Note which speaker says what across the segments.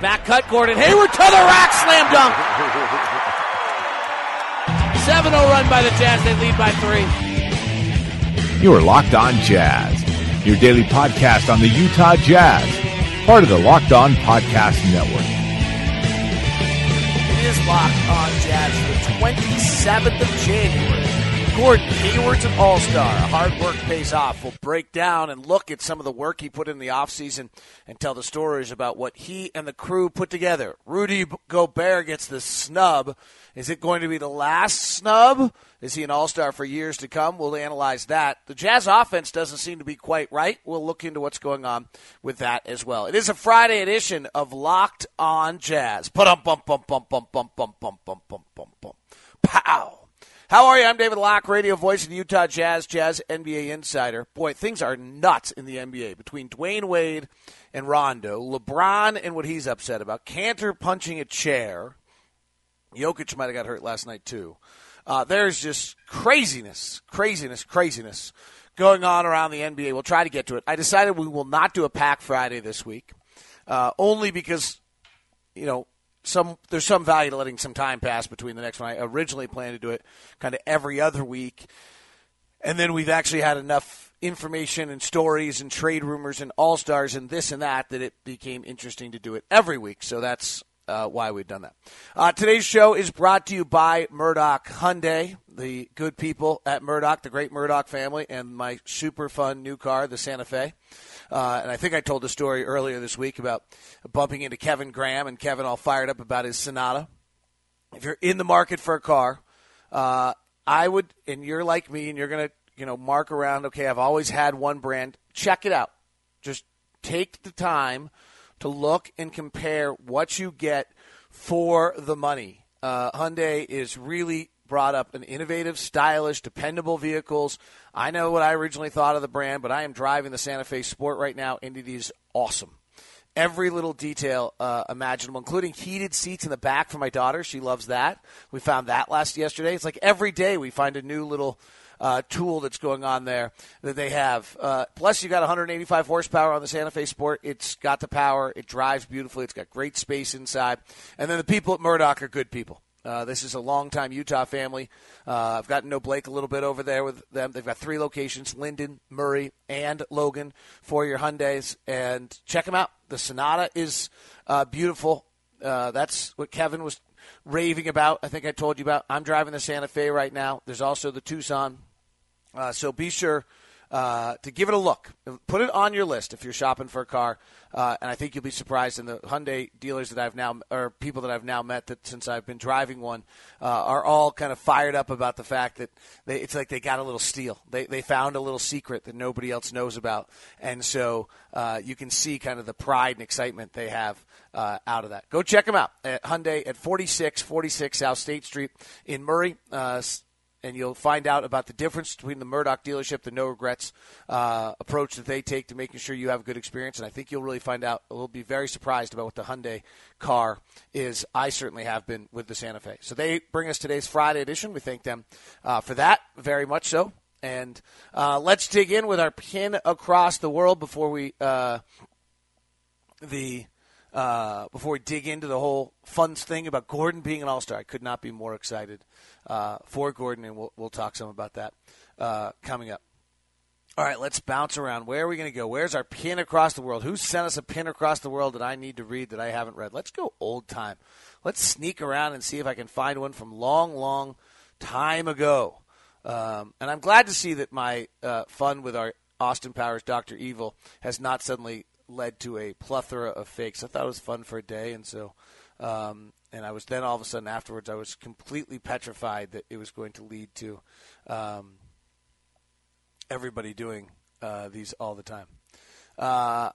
Speaker 1: Back cut, Gordon Hayward to the rack, slam dunk. 7 0 run by the Jazz. They lead by three.
Speaker 2: You are Locked On Jazz, your daily podcast on the Utah Jazz, part of the Locked On Podcast Network.
Speaker 1: It is Locked On Jazz the 27th of January. Gordon Hayward's an all-star. Hard work pays off. We'll break down and look at some of the work he put in the offseason and tell the stories about what he and the crew put together. Rudy Gobert gets the snub. Is it going to be the last snub? Is he an all star for years to come? We'll analyze that. The Jazz offense doesn't seem to be quite right. We'll look into what's going on with that as well. It is a Friday edition of Locked On Jazz. Bum bum bum bum bum bum bum bum bum bum bum. Pow. How are you? I'm David Locke, radio voice of the Utah Jazz, Jazz NBA insider. Boy, things are nuts in the NBA between Dwyane Wade and Rondo, LeBron and what he's upset about, Kanter punching a chair. Jokic might have got hurt last night too. Uh, there's just craziness, craziness, craziness going on around the NBA. We'll try to get to it. I decided we will not do a Pack Friday this week, uh, only because you know some there's some value to letting some time pass between the next one. I originally planned to do it kind of every other week, and then we've actually had enough information and stories and trade rumors and all stars and this and that that it became interesting to do it every week. So that's uh, why we've done that. Uh, today's show is brought to you by Murdock Hyundai, the good people at Murdock, the great Murdock family, and my super fun new car, the Santa Fe. Uh, and I think I told the story earlier this week about bumping into Kevin Graham and Kevin all fired up about his Sonata. If you're in the market for a car, uh, I would, and you're like me, and you're to, you know, mark around. Okay, I've always had one brand. Check it out. Just take the time to look and compare what you get for the money. Uh, Hyundai is really brought up an innovative, stylish, dependable vehicles. I know what I originally thought of the brand, but I am driving the Santa Fe Sport right now, and it is awesome. Every little detail uh, imaginable, including heated seats in the back for my daughter. She loves that. We found that last yesterday. It's like every day we find a new little uh, tool that's going on there that they have. Uh, plus, you got 185 horsepower on the Santa Fe Sport. It's got the power. It drives beautifully. It's got great space inside. And then the people at Murdock are good people. Uh, this is a longtime Utah family. Uh, I've gotten to know Blake a little bit over there with them. They've got three locations: Lindon, Murray, and Logan for your Hyundai's. And check them out. The Sonata is uh, beautiful. Uh, that's what Kevin was raving about. I think I told you about. I'm driving the Santa Fe right now. There's also the Tucson. Uh, so be sure uh, to give it a look. Put it on your list if you're shopping for a car. Uh, and I think you'll be surprised. And the Hyundai dealers that I've now, or people that I've now met that since I've been driving one, uh, are all kind of fired up about the fact that they, it's like they got a little steal. They they found a little secret that nobody else knows about, and so uh, you can see kind of the pride and excitement they have uh, out of that. Go check them out at Hyundai at 4646 South State Street in Murray. And you'll find out about the difference between the Murdock dealership, the no regrets uh, approach that they take to making sure you have a good experience. And I think you'll really find out. We'll be very surprised about what the Hyundai car is. I certainly have been with the Santa Fe. So they bring us today's Friday edition. We thank them uh, for that very much so. And uh, let's dig in with our pin across the world before we uh, the uh, before we dig into the whole fun thing about Gordon being an All Star. I could not be more excited uh, for Gordon, and we'll, we'll talk some about that uh, coming up. All right, let's bounce around. Where are we going to go? Where's our pin across the world? Who sent us a pin across the world that I need to read that I haven't read? Let's go old time. Let's sneak around and see if I can find one from long, long time ago. Um, and I'm glad to see that my uh, fun with our Austin Powers Dr. Evil has not suddenly led to a plethora of fakes. I thought it was fun for a day, and so um, and I was then all of a sudden afterwards I was completely petrified that it was going to lead to um, everybody doing uh, these all the time. Uh,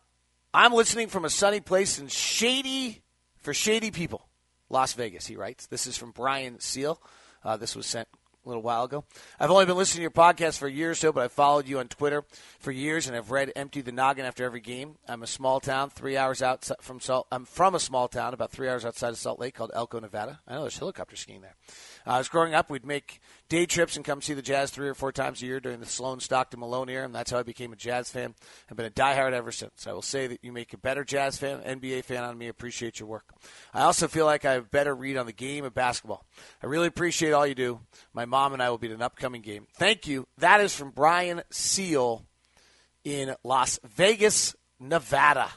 Speaker 1: I'm listening from a sunny place in shady for shady people, Las Vegas, he writes. This is from Brian Seal. Uh, this was sent a little while ago. I've only been listening to your podcast for a year or so, but I followed you on Twitter for years, and I've read "Empty the Noggin" after every game. I'm a small town, three hours out from Salt. I'm from a small town, about three hours outside of Salt Lake, called Elko, Nevada. I know there's helicopter skiing there. Uh, I was growing up, we'd make day trips and come see the Jazz three or four times a year during the Sloan Stockton Malone era, and that's how I became a Jazz fan. I've been a diehard ever since. I will say that you make a better Jazz fan, NBA fan on me. Appreciate your work. I also feel like I have better read on the game of basketball. I really appreciate all you do. My mom and I will be at an upcoming game. Thank you. That is from Brian Seal in Las Vegas, Nevada.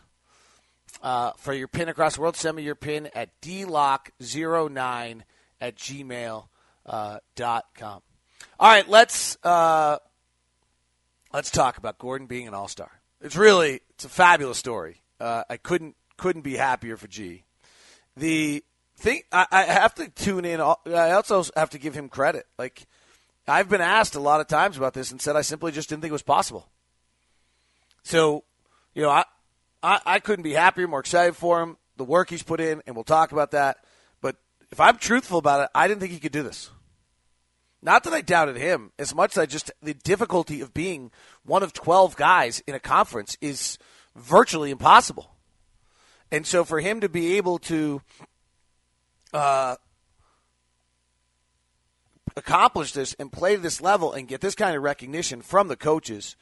Speaker 1: Uh, for your pin across the world, send me your pin at dlock09 at gmail.com. Uh, dot com. All right, let's uh, let's talk about Gordon being an All Star. It's really it's a fabulous story. Uh, I couldn't couldn't be happier for G. The thing I, I have to tune in. I also have to give him credit. Like I've been asked a lot of times about this and said I simply just didn't think it was possible. So, you know, I, I, I couldn't be happier, more excited for him, the work he's put in, and we'll talk about that. But if I'm truthful about it, I didn't think he could do this. Not that I doubted him, as much as I just the difficulty of being one of 12 guys in a conference is virtually impossible. And so for him to be able to uh, accomplish this and play to this level and get this kind of recognition from the coaches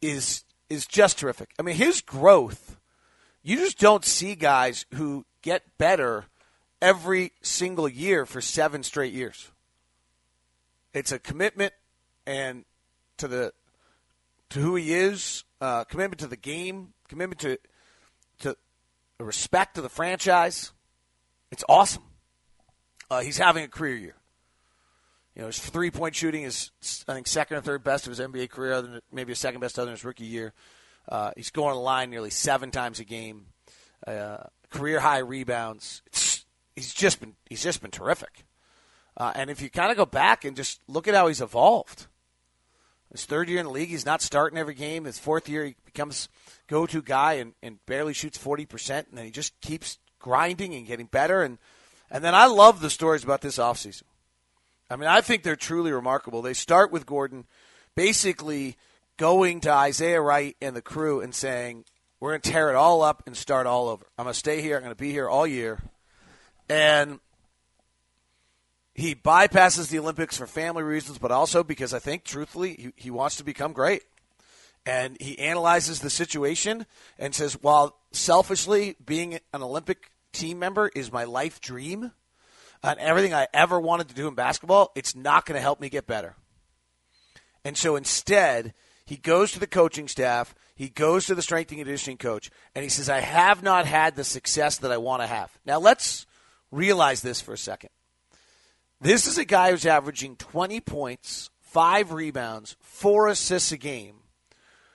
Speaker 1: is is just terrific. I mean, his growth, you just don't see guys who get better every single year for seven straight years. It's a commitment and to the to who he is, uh, commitment to the game, commitment to to respect to the franchise. It's awesome. Uh, he's having a career year. You know, his three point shooting is, I think, second or third best of his NBA career, other than, maybe a second best other than his rookie year. Uh, he's going to the line nearly seven times a game. Uh, career high rebounds. It's, he's just been he's just been terrific. Uh, and if you kind of go back and just look at how he's evolved, his third year in the league, he's not starting every game. His fourth year, he becomes go-to guy and, and barely shoots forty percent, and then he just keeps grinding and getting better. And and then I love the stories about this offseason. I mean, I think they're truly remarkable. They start with Gordon basically going to Isaiah Wright and the crew and saying, We're going to tear it all up and start all over. I'm going to stay here. I'm going to be here all year. And he bypasses the Olympics for family reasons, but also because I think, truthfully, he, he wants to become great. And he analyzes the situation and says, while selfishly being an Olympic team member is my life dream – on everything I ever wanted to do in basketball, it's not going to help me get better. And so instead, he goes to the coaching staff, he goes to the strength and conditioning coach, and he says, I have not had the success that I want to have. Now, let's realize this for a second. This is a guy who's averaging 20 points, five rebounds, four assists a game,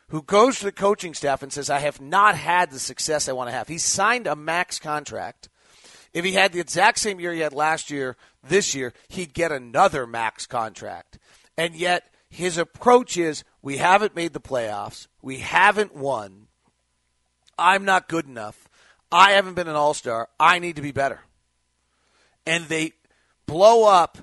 Speaker 1: who goes to the coaching staff and says, I have not had the success I want to have. He signed a max contract if he had the exact same year he had last year, this year, he'd get another max contract. And yet, his approach is we haven't made the playoffs, we haven't won, I'm not good enough, I haven't been an all star, I need to be better. And they blow up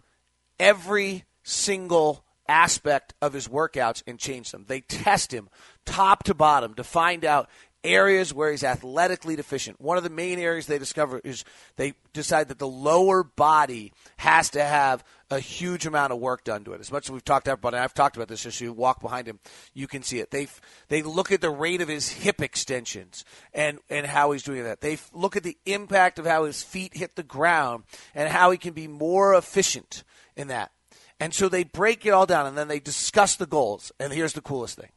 Speaker 1: every single aspect of his workouts and change them. They test him top to bottom to find out areas where he's athletically deficient. One of the main areas they discover is they decide that the lower body has to have a huge amount of work done to it. As much as we've talked about, and I've talked about this, you walk behind him, you can see it. They they look at the rate of his hip extensions and and how he's doing that. They look at the impact of how his feet hit the ground and how he can be more efficient in that. And so they break it all down and then they discuss the goals. And here's the coolest thing.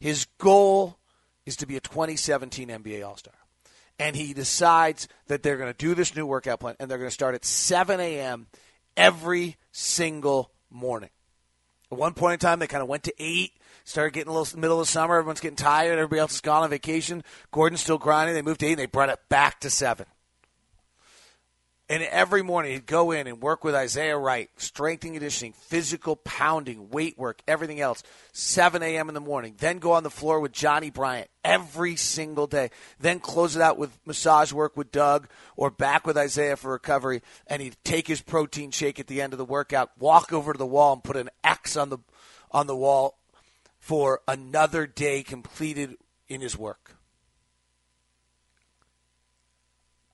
Speaker 1: His goal is to be a 2017 NBA All Star. And he decides that they're going to do this new workout plan and they're going to start at 7 a.m. every single morning. At one point in time, they kind of went to 8, started getting a little middle of summer. Everyone's getting tired. Everybody else is gone on vacation. Gordon's still grinding. They moved to 8 and they brought it back to 7. And every morning he'd go in and work with Isaiah Wright, strength and conditioning, physical pounding, weight work, everything else. 7 a.m. in the morning. Then go on the floor with Johnny Bryant every single day. Then close it out with massage work with Doug or back with Isaiah for recovery. And he'd take his protein shake at the end of the workout, walk over to the wall and put an X on the on the wall for another day completed in his work.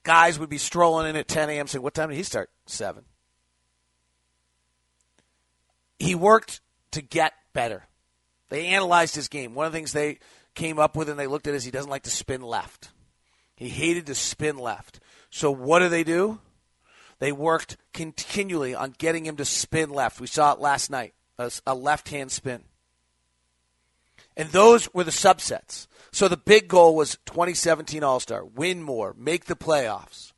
Speaker 1: Guys would be strolling in at 10 a.m. saying, What time did he start? 7. He worked to get better. They analyzed his game. One of the things they came up with and they looked at is he doesn't like to spin left. He hated to spin left. So what do they do? They worked continually on getting him to spin left. We saw it last night, a, left hand spin. And those were the subsets. So the big goal was 2017 All Star, win more, make the playoffs.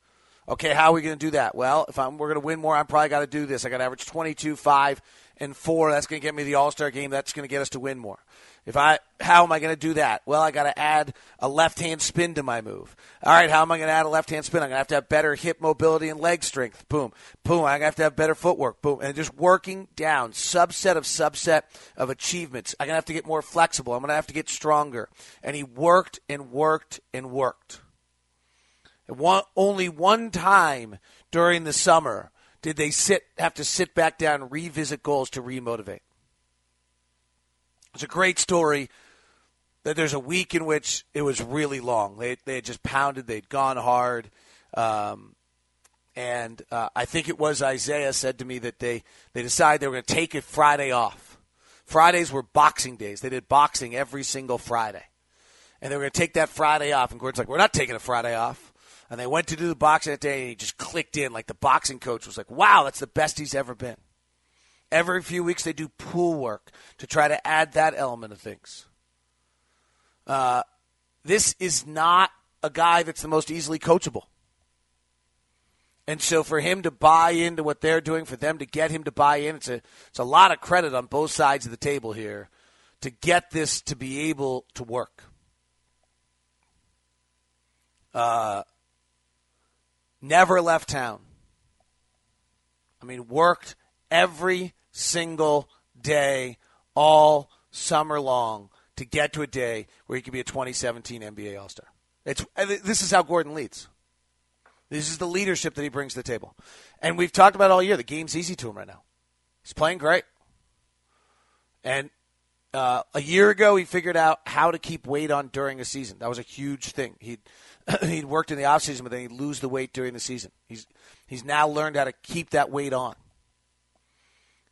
Speaker 1: Okay, how are we going to do that? Well, if I'm, we're going to win more, I'm probably got to do this. I got to average 22, 5, and 4. That's going to get me the All Star game. That's going to get us to win more. If I, how am I going to do that? Well, I got to add a left-hand spin to my move. All right, how am I going to add a left-hand spin? I'm going to have to have better hip mobility and leg strength. Boom, boom. I'm going to have to have better footwork. Boom, and just working down subset of subset of achievements. I'm going to have to get more flexible. I'm going to have to get stronger. And he worked and worked and worked. And one, only one time during the summer did they sit have to sit back down and revisit goals to remotivate. It's a great story that there's a week in which it was really long. They, they had just pounded, they'd gone hard. Um, and uh, I think it was Isaiah said to me that they, they decided they were going to take it Friday off. Fridays were boxing days. They did boxing every single Friday. And they were going to take that Friday off. And Gordon's like, we're not taking a Friday off. And they went to do the boxing that day, and he just clicked in. Like the boxing coach was like, wow, that's the best he's ever been. Every few weeks, they do pool work to try to add that element of things. Uh, this is not a guy that's the most easily coachable. And so for him to buy into what they're doing, for them to get him to buy in, it's a, it's a lot of credit on both sides of the table here to get this to be able to work. Uh, never left town. I mean, worked every single day all summer long to get to a day where he could be a 2017 NBA All Star. It's this is how Gordon leads. This is the leadership that he brings to the table, and we've talked about all year. The game's easy to him right now. He's playing great, and uh, a year ago he figured out how to keep weight on during a season. That was a huge thing. He'd he'd worked in the off season, but then he'd lose the weight during the season. He's he's now learned how to keep that weight on.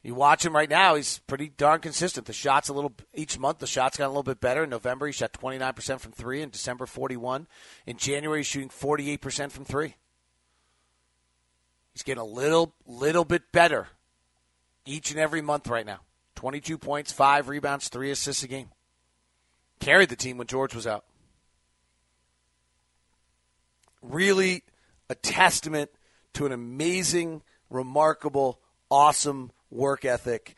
Speaker 1: You watch him right now; he's pretty darn consistent. The shots a little each month. The shots got a little bit better. In November, he shot 29 percent from three. In December, 41. In January, he's shooting 48 percent from three. He's getting a little little bit better each and every month right now. 22 points, five rebounds, three assists a game. Carried the team when George was out. Really, a testament to an amazing, remarkable, awesome work ethic,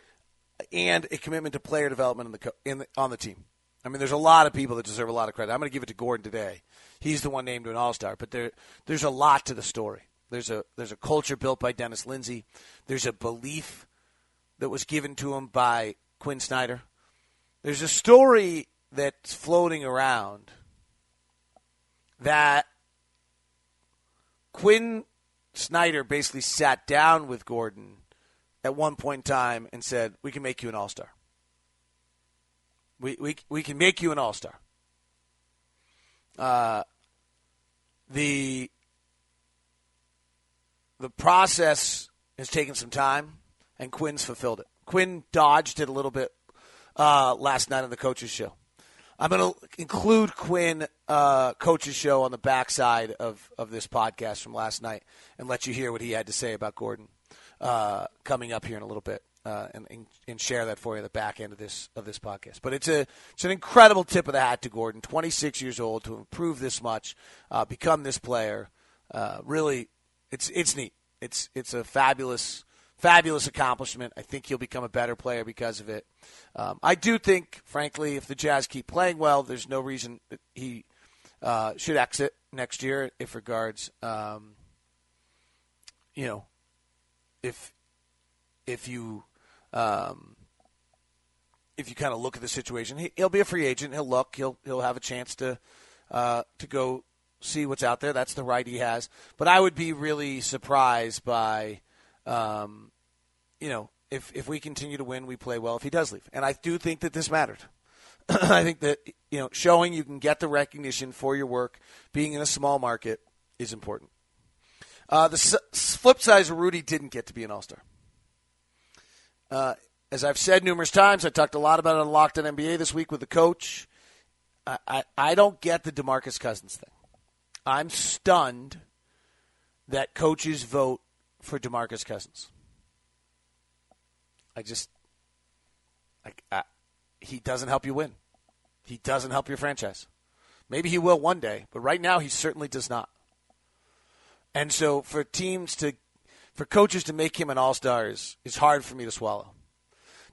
Speaker 1: and a commitment to player development in the, in the, on the team. I mean, there's a lot of people that deserve a lot of credit. I'm going to give it to Gordon today. He's the one named to an All Star, but there, there's a lot to the story. There's a there's a culture built by Dennis Lindsey. There's a belief that was given to him by Quinn Snyder. There's a story that's floating around that Quinn Snyder basically sat down with Gordon at one point in time and said, "We can make you an all star. We we we can make you an all star." Uh, the the process has taken some time, and Quinn's fulfilled it. Quinn dodged it a little bit uh, last night on the coaches show. I'm going to include Quinn uh, coach's show on the backside of, of this podcast from last night and let you hear what he had to say about Gordon uh, coming up here in a little bit. Uh, and, and, share that for you at the back end of this of this podcast. But it's a it's an incredible tip of the hat to Gordon, 26 years old, to improve this much, uh, become this player. Uh, really, it's it's neat. It's it's a fabulous fabulous accomplishment. I think he'll become a better player because of it. Um, I do think, frankly, if the Jazz keep playing well, there's no reason he uh, should exit next year. If regards. Um, you know, if if you um, if you kind of look at the situation, he, will be a free agent. He'll look. He'll he'll have a chance to uh, to go see what's out there. That's the right he has. But I would be really surprised by, um, you know, if if we continue to win, we play well. If he does leave, and I do think that this mattered. I think that you know showing you can get the recognition for your work, being in a small market, is important. Uh, the s- flip side is Rudy didn't get to be an All Star. Uh, as I've said numerous times, I talked a lot about it on Locked on NBA this week with the coach. I, I, I don't get the DeMarcus Cousins thing. I'm stunned that coaches vote for DeMarcus Cousins. I just, I, I, he doesn't help you win. He doesn't help your franchise. Maybe he will one day, but right now he certainly does not. And so for teams to, for coaches to make him an all star is, is hard for me to swallow.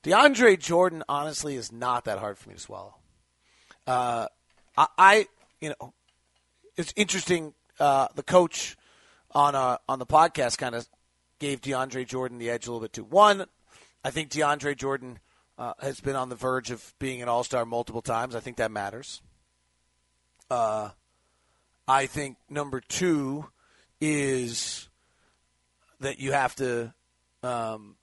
Speaker 1: DeAndre Jordan, honestly, is not that hard for me to swallow. Uh, I, I, you know, it's interesting. Uh, the coach on uh, on the podcast kind of gave DeAndre Jordan the edge a little bit too. One, I think DeAndre Jordan uh, has been on the verge of being an All Star multiple times. I think that matters. Uh, I think number two is that you have to um,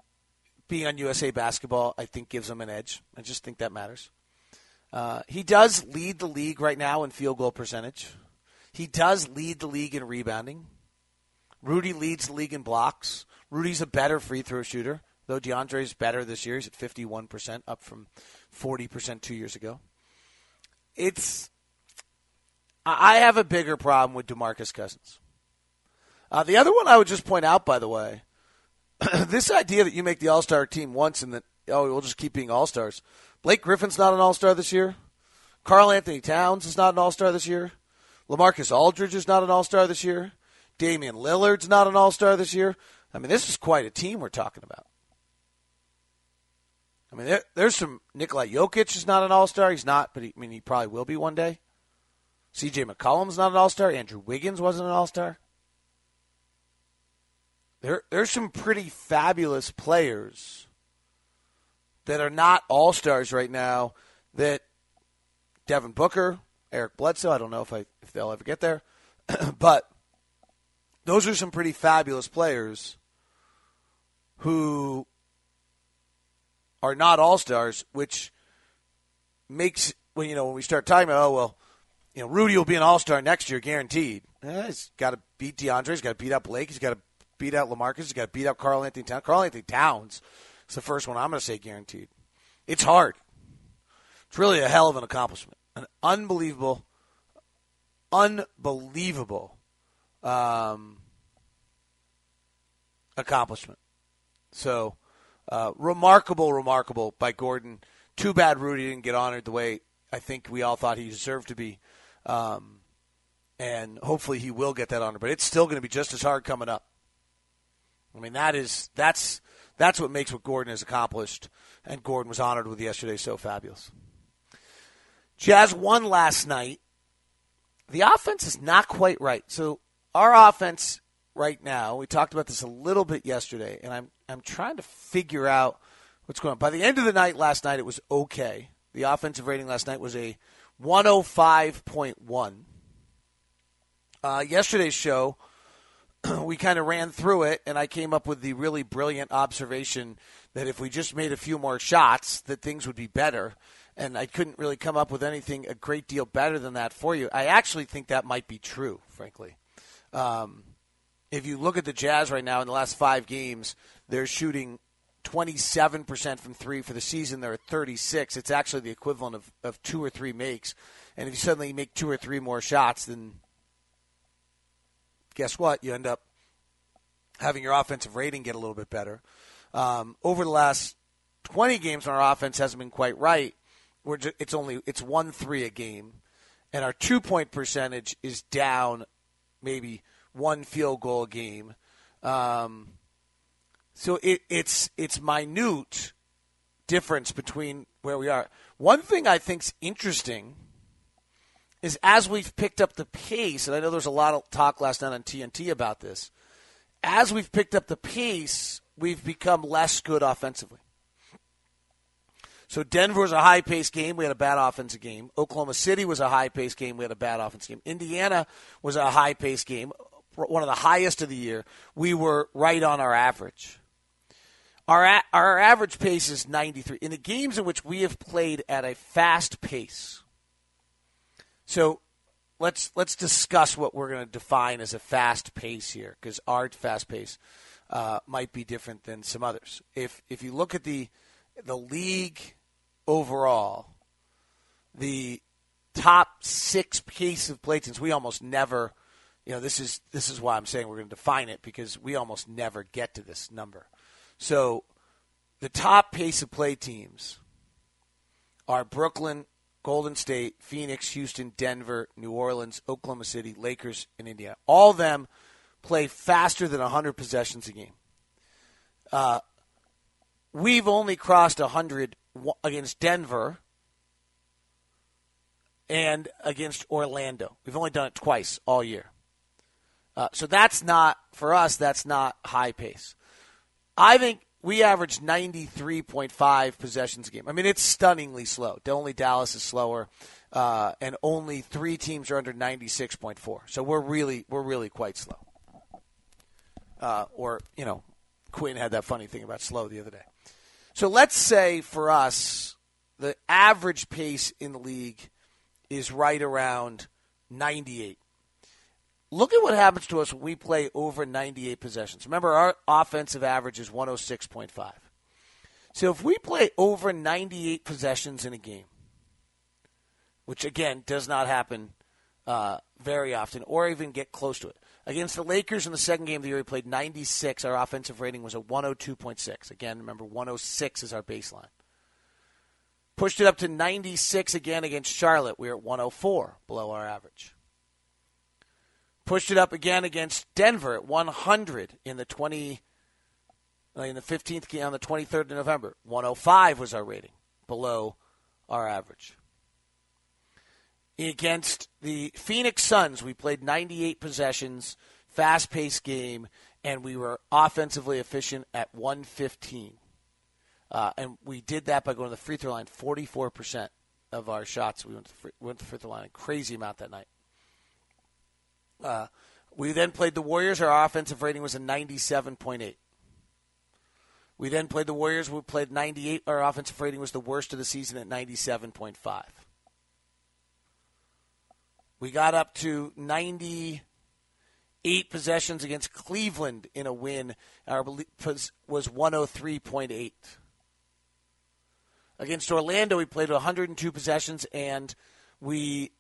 Speaker 1: be on USA Basketball. I think gives him an edge. I just think that matters. Uh, he does lead the league right now in field goal percentage. He does lead the league in rebounding. Rudy leads the league in blocks. Rudy's a better free throw shooter, though DeAndre's better this year. He's at 51%, up from 40% two years ago. It's. I have a bigger problem with DeMarcus Cousins. Uh, the other one I would just point out, by the way, this idea that you make the All Star team once and that, oh, we'll just keep being All Stars. Blake Griffin's not an All Star this year. Karl-Anthony Towns is not an All Star this year. LaMarcus Aldridge is not an All Star this year. Damian Lillard's not an All Star this year. I mean, this is quite a team we're talking about. I mean, there, there's some Nikola Jokic is not an All Star. He's not, but he, I mean, he probably will be one day. C.J. McCollum's not an All Star. Andrew Wiggins wasn't an All Star. There, there's some pretty fabulous players that are not all stars right now. That Devin Booker, Eric Bledsoe. I don't know if I if they'll ever get there, but those are some pretty fabulous players who are not all stars, which makes when you know when we start talking about oh well, you know Rudy will be an all star next year guaranteed. Eh, he's got to beat DeAndre. He's got to beat up Blake. He's got to beat out LaMarcus. He's got to beat out Karl-Anthony Towns. Karl-Anthony Towns it's the first one I'm going to say guaranteed. It's hard. It's really a hell of an accomplishment. An unbelievable, unbelievable um, accomplishment. So, uh, remarkable, remarkable by Gordon. Too bad Rudy didn't get honored the way I think we all thought he deserved to be. Um, and hopefully he will get that honor, but it's still going to be just as hard coming up. I mean, that is that's that's what makes what Gordon has accomplished, and Gordon was honored with yesterday so fabulous. Jazz won last night. The offense is not quite right. So our offense right now, we talked about this a little bit yesterday, and I'm I'm trying to figure out what's going on. By the end of the night last night, it was okay. The offensive rating last night was a 105.1. Uh, yesterday's show we kind of ran through it, and I came up with the really brilliant observation that if we just made a few more shots, that things would be better. And I couldn't really come up with anything a great deal better than that for you. I actually think that might be true, frankly. Um, if you look at the Jazz right now in the last five games, they're shooting 27% from three for the season. They're at 36. It's actually the equivalent of, of two or three makes. And if you suddenly make two or three more shots, then guess what? You end up having your offensive rating get a little bit better. Um, over the last 20 games, our offense hasn't been quite right. We're just, it's only it's one three a game, and our two point percentage is down, maybe one field goal game. Um, so it, it's it's minute difference between where we are. One thing I think's interesting is as we've picked up the pace, and I know there's a lot of talk last night on TNT about this, as we've picked up the pace, we've become less good offensively. So Denver was a high paced game. We had a bad offensive game. Oklahoma City was a high paced game. We had a bad offensive game. Indiana was a high paced game, one of the highest of the year. We were right on our average. Our, our average pace is 93. In the games in which we have played at a fast pace, so let's let's discuss what we're going to define as a fast pace here, because our fast pace uh, might be different than some others. If if you look at the the league overall, the top six pace of play teams, we almost never. You know, this is this is why I'm saying we're going to define it because we almost never get to this number. So, the top pace of play teams are Brooklyn, Golden State, Phoenix, Houston, Denver, New Orleans, Oklahoma City, Lakers, and India. All of them play faster than 100 possessions a game. Uh, we've only crossed 100 against Denver and against Orlando. We've only done it twice all year. Uh, so that's not, for us, that's not high pace. I think we average 93.5 possessions a game. I mean, it's stunningly slow. Only Dallas is slower, uh, and only three teams are under 96.4. So we're really we're really quite slow. Uh, or you know, Quinn had that funny thing about slow the other day. So let's say for us, the average pace in the league is right around 98. Look at what happens to us when we play over 98 possessions. Remember, our offensive average is 106.5. So if we play over 98 possessions in a game, which again does not happen uh, very often, or even get close to it. Against the Lakers in the second game of the year, we played 96. Our offensive rating was a 102.6. Again, remember, 106 is our baseline. Pushed it up to 96 again against Charlotte. We were at 104, below our average pushed it up again against Denver at 100 in the 20 uh, in the 15th game on the 23rd of November. 105 was our rating, below our average. Against the Phoenix Suns, we played 98 possessions, fast-paced game, and we were offensively efficient at 115. Uh, and we did that by going to the free throw line 44% of our shots. We went to the free, went to the free throw line, a crazy amount that night. Uh, we then played the Warriors. Our offensive rating was a 97.8. We then played the Warriors. We played 98. Our offensive rating was the worst of the season at 97.5. We got up to 98 possessions against Cleveland in a win. Our was 103.8. Against Orlando, we played 102 possessions and we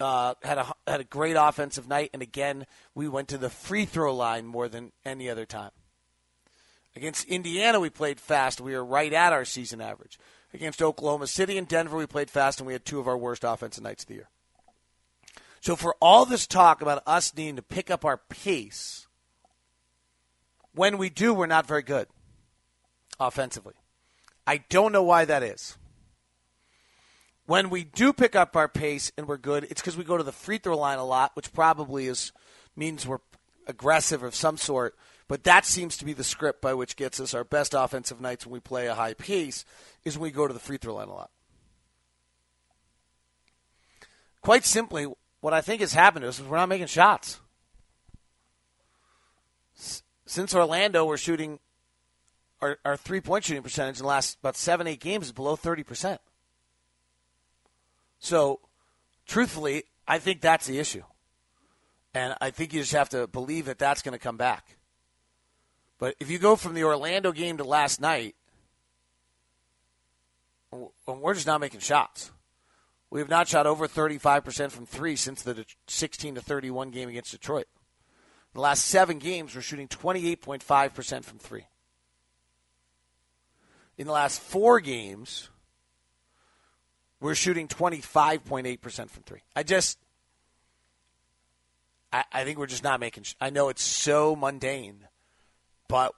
Speaker 1: uh, had a had a great offensive night, and again we went to the free throw line more than any other time. Against Indiana, we played fast. We were right at our season average. Against Oklahoma City and Denver, we played fast, and we had two of our worst offensive nights of the year. So for all this talk about us needing to pick up our pace, when we do, we're not very good offensively. I don't know why that is when we do pick up our pace and we're good, it's because we go to the free throw line a lot, which probably is means we're aggressive of some sort. But that seems to be the script by which gets us our best offensive nights when we play a high pace is when we go to the free throw line a lot. Quite simply, what I think has happened to us is we're not making shots. Since Orlando, we're shooting our, our three point shooting percentage in the last about seven, eight games is below 30%. So, truthfully, I think that's the issue. And I think you just have to believe that that's going to come back. But if you go from the Orlando game to last night, we're just not making shots. We have not shot over 35% from three since the 16 to 31 game against Detroit. The last seven games, we're shooting 28.5% from three. In the last four games, we're shooting 25.8% from three. I just, I, I think we're just not making, I know it's so mundane, but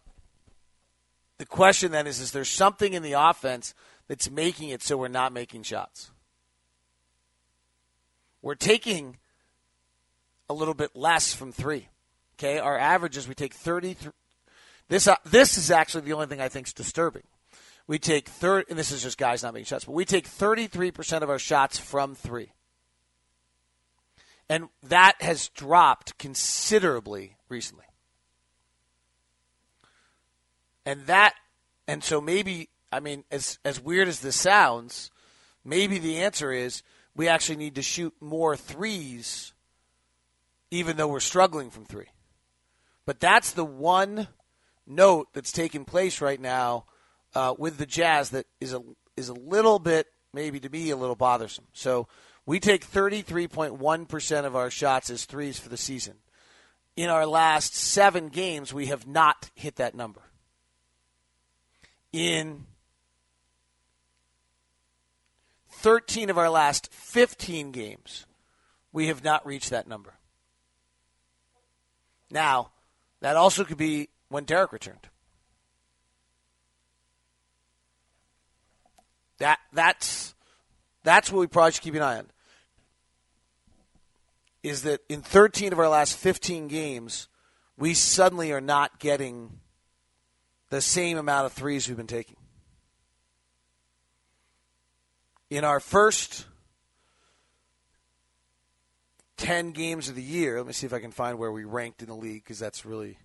Speaker 1: the question then is, is there something in the offense that's making it so we're not making shots? We're taking a little bit less from three. Okay, our average is we take 33. This uh, this is actually the only thing I think is disturbing. We take third, and this is just guys not making shots, but we take 33% of our shots from three. And that has dropped considerably recently. And that, and so maybe, I mean, as, as weird as this sounds, maybe the answer is we actually need to shoot more threes, even though we're struggling from three. But that's the one note that's taking place right now uh, with the Jazz that is a is a little bit maybe to me a little bothersome. So we take 33.1% of our shots as threes for the season. In our last 7 games we have not hit that number. In 13 of our last 15 games we have not reached that number. Now, that also could be when Derrick returned. That that's that's what we probably should keep an eye on. Is that in 13 of our last 15 games, we suddenly are not getting the same amount of threes we've been taking. In our first 10 games of the year, let me see if I can find where we ranked in the league because that's really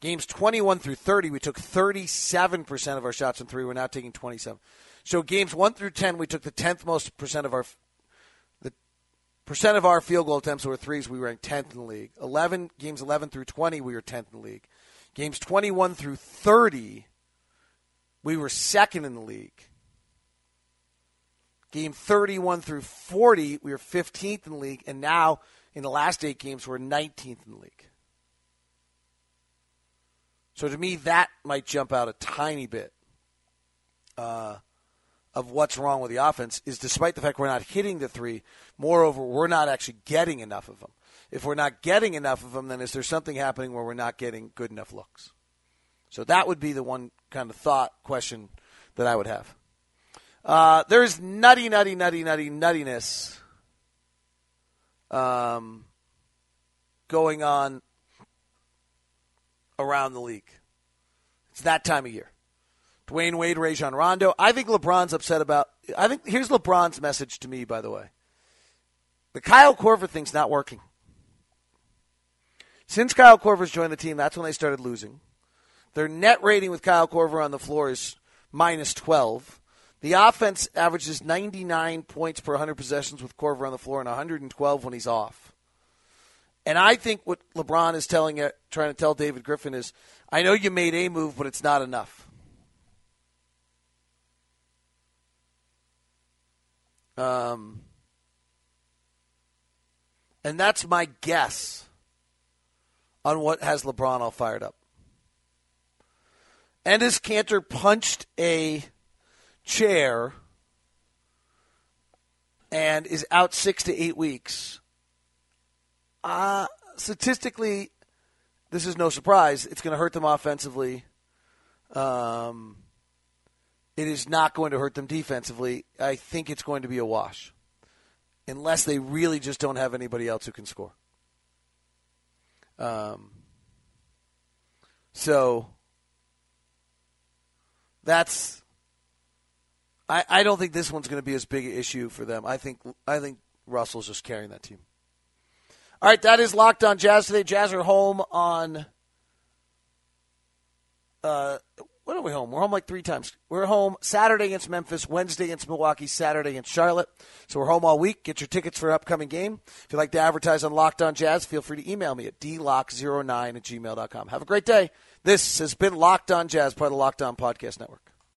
Speaker 1: Games 21 through 30, we took 37% of our shots from three. We're now taking 27. So games 1 through 10, we took the 10th most percent of our the percent of our field goal attempts were threes. We ranked 10th in the league. 11 games 11 through 20, we were 10th in the league. Games 21 through 30, we were second in the league. Game 31 through 40, we were 15th in the league, and now in the last eight games, we're 19th in the league. So to me, that might jump out a tiny bit uh, of what's wrong with the offense. Is despite the fact we're not hitting the three, moreover, we're not actually getting enough of them. If we're not getting enough of them, then is there something happening where we're not getting good enough looks? So that would be the one kind of thought question that I would have. Uh, there's nutty, nutty, nutty, nutty, nuttiness um, going on around the league. It's that time of year. Dwyane Wade, Rajon Rondo. I think LeBron's upset about. I think here's LeBron's message to me, by the way. The Kyle Korver thing's not working. Since Kyle Korver's joined the team, that's when they started losing. Their net rating with Kyle Korver on the floor is minus 12. The offense averages 99 points per 100 possessions with Korver on the floor and 112 when he's off. And I think what LeBron is telling trying to tell David Griffin is, I know you made a move, but it's not enough. Um, and that's my guess on what has LeBron all fired up. Enes Kanter punched a chair and is out six to eight weeks uh, statistically, this is no surprise. It's going to hurt them offensively. Um, it is not going to hurt them defensively. I think it's going to be a wash, unless they really just don't have anybody else who can score. Um, so that's. I, I don't think this one's going to be as big an issue for them. I think I think Russell's just carrying that team. All right, that is Locked on Jazz today. Jazz are home on. Uh, when are we home? We're home like three times. We're home Saturday against Memphis, Wednesday against Milwaukee, Saturday against Charlotte. So we're home all week. Get your tickets for upcoming game. If you'd like to advertise on Locked on Jazz, feel free to email me at dlock09 at gmail.com. Have a great day. This has been Locked on Jazz, part of the Locked on Podcast Network.